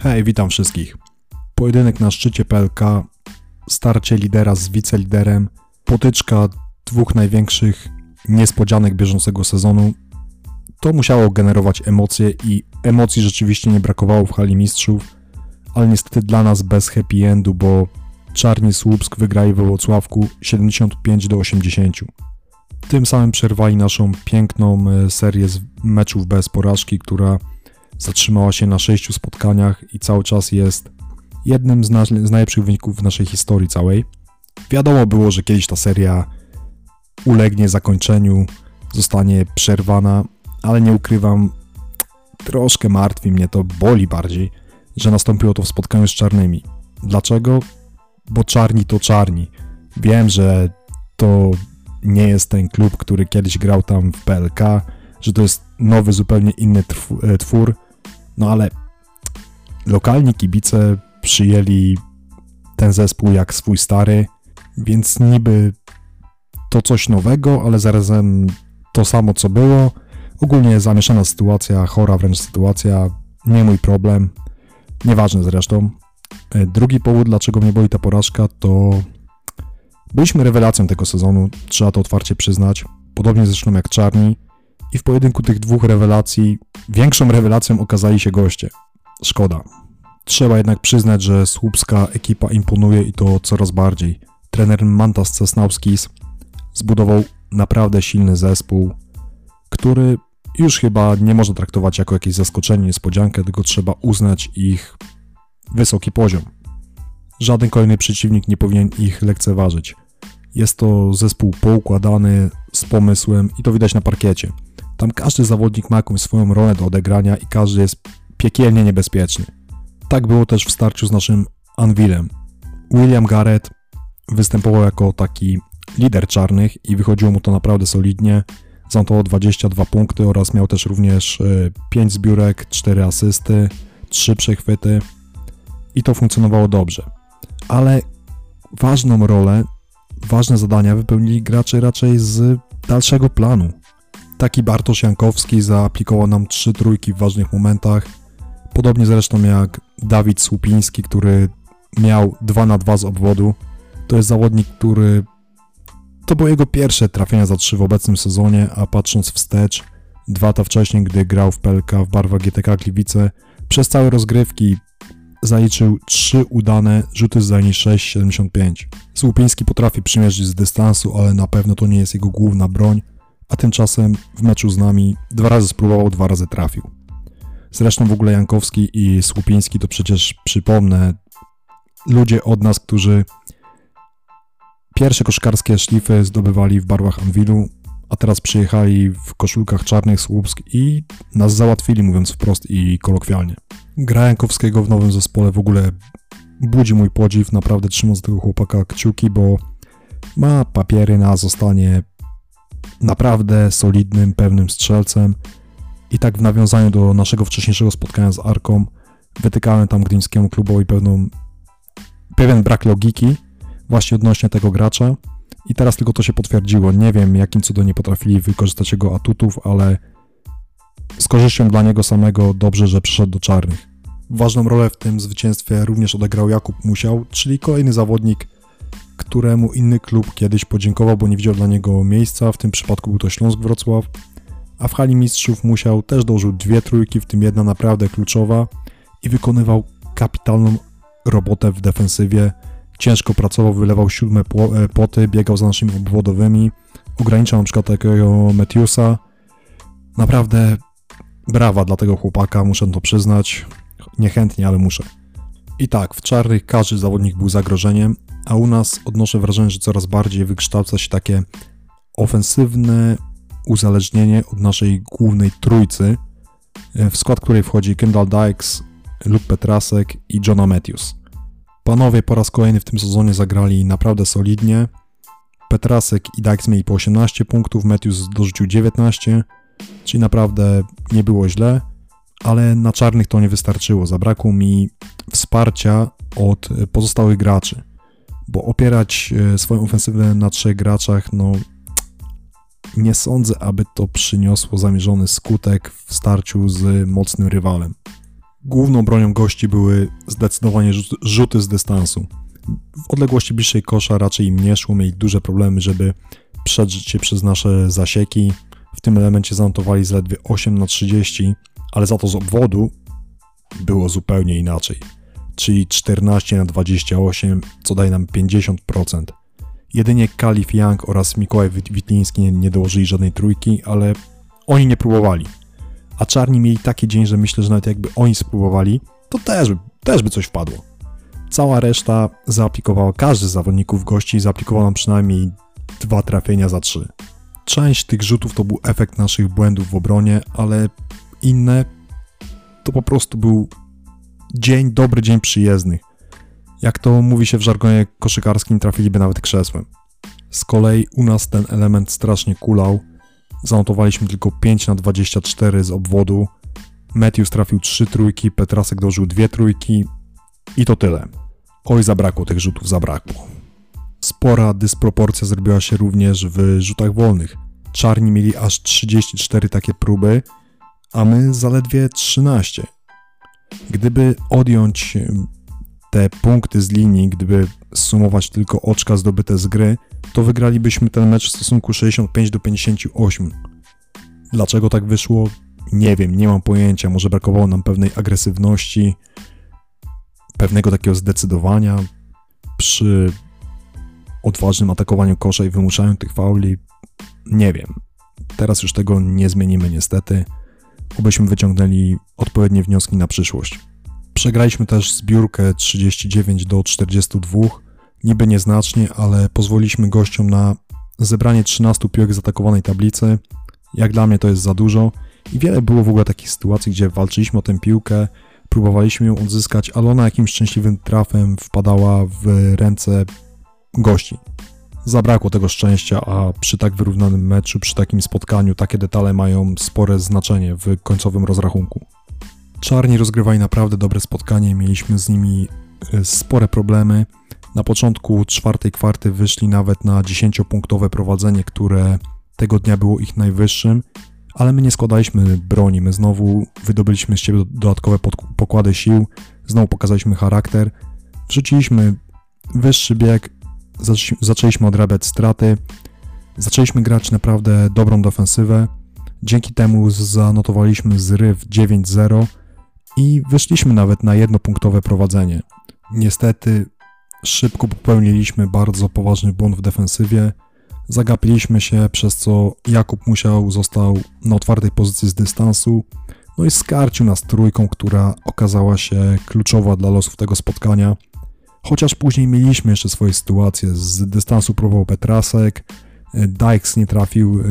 Hej, witam wszystkich. Pojedynek na szczycie PLK, starcie lidera z wiceliderem, potyczka dwóch największych niespodzianek bieżącego sezonu. To musiało generować emocje i emocji rzeczywiście nie brakowało w hali mistrzów, ale niestety dla nas bez happy endu, bo Czarni Słupsk wygrali we Włocławku 75 do 80. Tym samym przerwali naszą piękną e, serię z meczów bez porażki, która zatrzymała się na sześciu spotkaniach i cały czas jest jednym z, na, z najlepszych wyników w naszej historii całej. Wiadomo było, że kiedyś ta seria ulegnie zakończeniu, zostanie przerwana, ale nie ukrywam, troszkę martwi mnie to, boli bardziej, że nastąpiło to w spotkaniu z czarnymi. Dlaczego? Bo czarni to czarni. Wiem, że to nie jest ten klub, który kiedyś grał tam w PLK, że to jest nowy, zupełnie inny e, twór, no ale lokalni kibice przyjęli ten zespół jak swój stary, więc niby to coś nowego, ale zarazem to samo co było. Ogólnie zamieszana sytuacja, chora wręcz sytuacja, nie mój problem, nieważne zresztą. E, drugi powód, dlaczego mnie boli ta porażka, to byliśmy rewelacją tego sezonu, trzeba to otwarcie przyznać, podobnie zresztą jak Czarni. I w pojedynku tych dwóch rewelacji, większą rewelacją okazali się goście. Szkoda. Trzeba jednak przyznać, że słupska ekipa imponuje i to coraz bardziej. Trener Mantas Cesnauskis zbudował naprawdę silny zespół, który już chyba nie można traktować jako jakieś zaskoczenie, niespodziankę, tylko trzeba uznać ich wysoki poziom. Żaden kolejny przeciwnik nie powinien ich lekceważyć. Jest to zespół poukładany, z pomysłem i to widać na parkiecie. Tam każdy zawodnik ma jakąś swoją rolę do odegrania i każdy jest piekielnie niebezpieczny. Tak było też w starciu z naszym Anvilem. William Garrett występował jako taki lider czarnych i wychodziło mu to naprawdę solidnie. Zanotował 22 punkty oraz miał też również 5 e, zbiórek, 4 asysty, 3 przechwyty i to funkcjonowało dobrze. Ale ważną rolę, ważne zadania wypełnili gracze raczej z dalszego planu. Taki Bartosz Jankowski zaaplikował nam trzy trójki w ważnych momentach, podobnie zresztą jak Dawid Słupiński, który miał 2 na 2 z obwodu. To jest zawodnik, który to było jego pierwsze trafienia za trzy w obecnym sezonie, a patrząc wstecz, dwa lata wcześniej, gdy grał w PLK w barwach GTK Gliwice, przez całe rozgrywki zaliczył trzy udane rzuty z zajęć 6,75. Słupiński potrafi przymierzyć z dystansu, ale na pewno to nie jest jego główna broń, a tymczasem w meczu z nami dwa razy spróbował, dwa razy trafił. Zresztą w ogóle Jankowski i Słupiński to przecież, przypomnę, ludzie od nas, którzy pierwsze koszkarskie szlify zdobywali w barwach Anwilu, a teraz przyjechali w koszulkach czarnych Słupsk i nas załatwili, mówiąc wprost i kolokwialnie. Gra Jankowskiego w nowym zespole w ogóle budzi mój podziw, naprawdę trzymam z tego chłopaka kciuki, bo ma papiery na zostanie naprawdę solidnym, pewnym strzelcem. I tak w nawiązaniu do naszego wcześniejszego spotkania z Arką, wytykałem tam gdyńskiemu klubowi pewną, pewien brak logiki właśnie odnośnie tego gracza. I teraz tylko to się potwierdziło. Nie wiem, jakim cudem nie potrafili wykorzystać jego atutów, ale z korzyścią dla niego samego dobrze, że przyszedł do czarnych. Ważną rolę w tym zwycięstwie również odegrał Jakub Musiał, czyli kolejny zawodnik, któremu inny klub kiedyś podziękował, bo nie widział dla niego miejsca, w tym przypadku był to Śląsk Wrocław, a w hali mistrzów musiał też dołożył dwie trójki, w tym jedna naprawdę kluczowa i wykonywał kapitalną robotę w defensywie. Ciężko pracował, wylewał siódme e, poty, biegał za naszymi obwodowymi, ograniczał na przykład takiego Metiusa. Naprawdę brawa dla tego chłopaka, muszę to przyznać. Niechętnie, ale muszę. I tak, w czarnych każdy zawodnik był zagrożeniem, a u nas odnoszę wrażenie, że coraz bardziej wykształca się takie ofensywne uzależnienie od naszej głównej trójcy, w skład której wchodzi Kendall Dykes, Luke Petrasek i Johna Matthews. Panowie po raz kolejny w tym sezonie zagrali naprawdę solidnie. Petrasek i Dykes mieli po 18 punktów, Matthews dorzucił 19, czyli naprawdę nie było źle, ale na czarnych to nie wystarczyło. Zabrakło mi wsparcia od pozostałych graczy bo opierać e, swoją ofensywę na trzech graczach, no nie sądzę, aby to przyniosło zamierzony skutek w starciu z mocnym rywalem. Główną bronią gości były zdecydowanie rzuty z dystansu. W odległości bliższej kosza raczej im nie szło, mieli duże problemy, żeby przedrzeć się przez nasze zasieki. W tym elemencie zanotowali zaledwie 8 na 30, ale za to z obwodu było zupełnie inaczej, czyli 14 na 28, co daje nam 50%. Jedynie Kalif Young oraz Mikołaj Witliński nie, nie dołożyli żadnej trójki, ale oni nie próbowali. A czarni mieli taki dzień, że myślę, że nawet jakby oni spróbowali, to też, też by coś wpadło. Cała reszta zaaplikowała, każdy z zawodników gości zaaplikował nam przynajmniej dwa trafienia za trzy. Część tych rzutów to był efekt naszych błędów w obronie, ale inne to po prostu był dzień, dobry dzień przyjezdnych. Jak to mówi się w żargonie koszykarskim, trafiliby nawet krzesłem. Z kolei u nas ten element strasznie kulał. Zanotowaliśmy tylko 5 na 24 z obwodu. Matthews trafił 3 trójki, Petrasek dożył 2 trójki i to tyle. Oj, zabrakło tych rzutów, zabrakło. Spora dysproporcja zrobiła się również w rzutach wolnych. Czarni mieli aż 34 takie próby, a my zaledwie 13. Gdyby odjąć te punkty z linii, gdyby sumować tylko oczka zdobyte z gry, to wygralibyśmy ten mecz w stosunku 65 do 58. Dlaczego tak wyszło? Nie wiem, nie mam pojęcia. Może brakowało nam pewnej agresywności, pewnego takiego zdecydowania przy odważnym atakowaniu kosza i wymuszaniu tych fauli. Nie wiem. Teraz już tego nie zmienimy niestety. Obyśmy wyciągnęli odpowiednie wnioski na przyszłość. Przegraliśmy też zbiórkę 39 do 42, niby nieznacznie, ale pozwoliliśmy gościom na zebranie 13 piłek z atakowanej tablicy. Jak dla mnie to jest za dużo i wiele było w ogóle takich sytuacji, gdzie walczyliśmy o tę piłkę, próbowaliśmy ją odzyskać, ale ona jakimś szczęśliwym trafem wpadała w ręce gości. Zabrakło tego szczęścia, a przy tak wyrównanym meczu, przy takim spotkaniu, takie detale mają spore znaczenie w końcowym rozrachunku. Czarni rozgrywali naprawdę dobre spotkanie, mieliśmy z nimi e, spore problemy. Na początku czwartej kwarty wyszli nawet na 10-punktowe prowadzenie, które tego dnia było ich najwyższym, ale my nie składaliśmy broni, my znowu wydobyliśmy z siebie dodatkowe pokłady sił, znowu pokazaliśmy charakter, wrzuciliśmy wyższy bieg, zaczęliśmy odrabiać straty, zaczęliśmy grać naprawdę dobrą defensywę, dzięki temu zanotowaliśmy zryw 9-0, i wyszliśmy nawet na jednopunktowe prowadzenie. Niestety szybko popełniliśmy bardzo poważny błąd w defensywie. Zagapiliśmy się, przez co Jakub Musiał został na otwartej pozycji z dystansu, no i skarcił nas trójką, która okazała się kluczowa dla losów tego spotkania. Chociaż później mieliśmy jeszcze swoje sytuacje. Z dystansu próbował Petrasek, Dykes nie trafił e,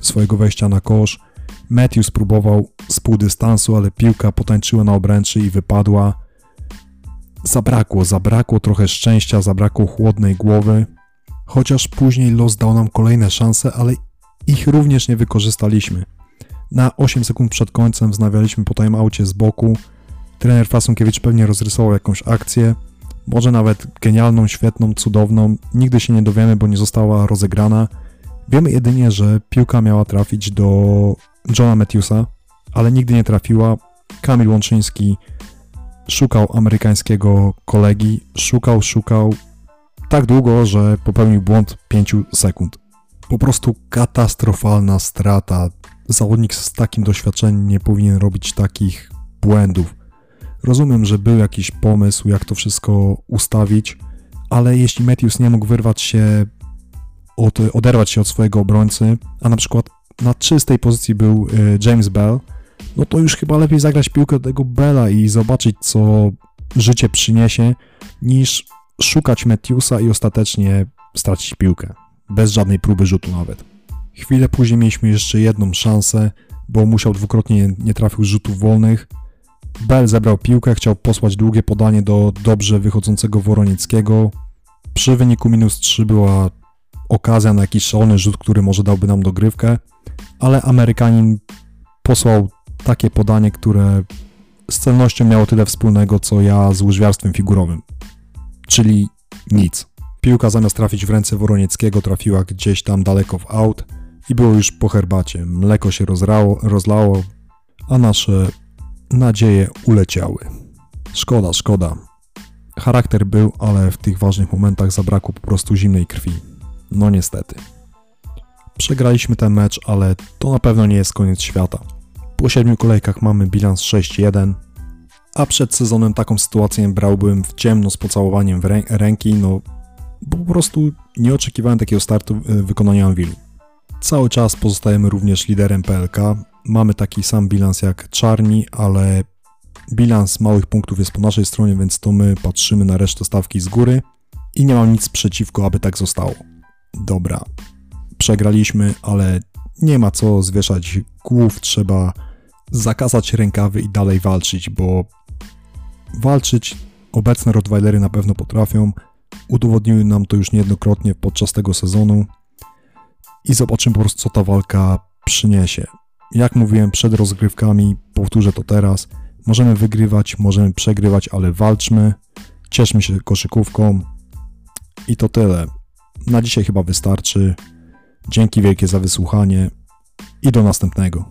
swojego wejścia na kosz, Matthews próbował z pół dystansu, ale piłka potańczyła na obręczy i wypadła. Zabrakło, zabrakło trochę szczęścia, zabrakło chłodnej głowy. Chociaż później los dał nam kolejne szanse, ale ich również nie wykorzystaliśmy. Na 8 sekund przed końcem wznawialiśmy po timeoutie z boku. Trener Fasunkiewicz pewnie rozrysował jakąś akcję, może nawet genialną, świetną, cudowną. Nigdy się nie dowiemy, bo nie została rozegrana. Wiemy jedynie, że piłka miała trafić do Johna Matthewsa, ale nigdy nie trafiła. Kamil Łączyński szukał amerykańskiego kolegi, szukał, szukał tak długo, że popełnił błąd 5 sekund. Po prostu katastrofalna strata. Zawodnik z takim doświadczeniem nie powinien robić takich błędów. Rozumiem, że był jakiś pomysł, jak to wszystko ustawić, ale jeśli Matthews nie mógł wyrwać się, od, oderwać się od swojego obrońcy, a na przykład na czystej pozycji był e, James Bell, no to już chyba lepiej zagrać piłkę tego Bella i zobaczyć, co życie przyniesie, niż szukać Matthewsa i ostatecznie stracić piłkę. Bez żadnej próby rzutu nawet. Chwilę później mieliśmy jeszcze jedną szansę, bo musiał dwukrotnie nie trafił rzutów wolnych. Bell zebrał piłkę, chciał posłać długie podanie do dobrze wychodzącego Woronickiego. Przy wyniku minus 3 była okazja na jakiś szalony rzut, który może dałby nam dogrywkę ale Amerykanin posłał takie podanie, które z celnością miało tyle wspólnego, co ja z łyżwiarstwem figurowym. Czyli nic. Piłka zamiast trafić w ręce Woronieckiego trafiła gdzieś tam daleko w aut i było już po herbacie. Mleko się rozrało, rozlało, a nasze nadzieje uleciały. Szkoda, szkoda. Charakter był, ale w tych ważnych momentach zabrakło po prostu zimnej krwi. No niestety. Przegraliśmy ten mecz, ale to na pewno nie jest koniec świata. Po siedmiu kolejkach mamy bilans 6-1, a przed sezonem taką sytuację brałbym w ciemno z pocałowaniem w rę ręki, no bo po prostu nie oczekiwałem takiego startu w wykonaniu Anvilu. Cały czas pozostajemy również liderem PLK, mamy taki sam bilans jak Czarni, ale bilans małych punktów jest po naszej stronie, więc to my patrzymy na resztę stawki z góry i nie mam nic przeciwko, aby tak zostało. Dobra, przegraliśmy, ale nie ma co zwieszać głów, trzeba zakazać rękawy i dalej walczyć, bo walczyć obecne Rottweilery na pewno potrafią. Udowodniły nam to już niejednokrotnie podczas tego sezonu i zobaczymy po prostu, co ta walka przyniesie. Jak mówiłem przed rozgrywkami, powtórzę to teraz. Możemy wygrywać, możemy przegrywać, ale walczmy, cieszmy się koszykówką i to tyle. Na dzisiaj chyba wystarczy. Dzięki wielkie za wysłuchanie i do następnego.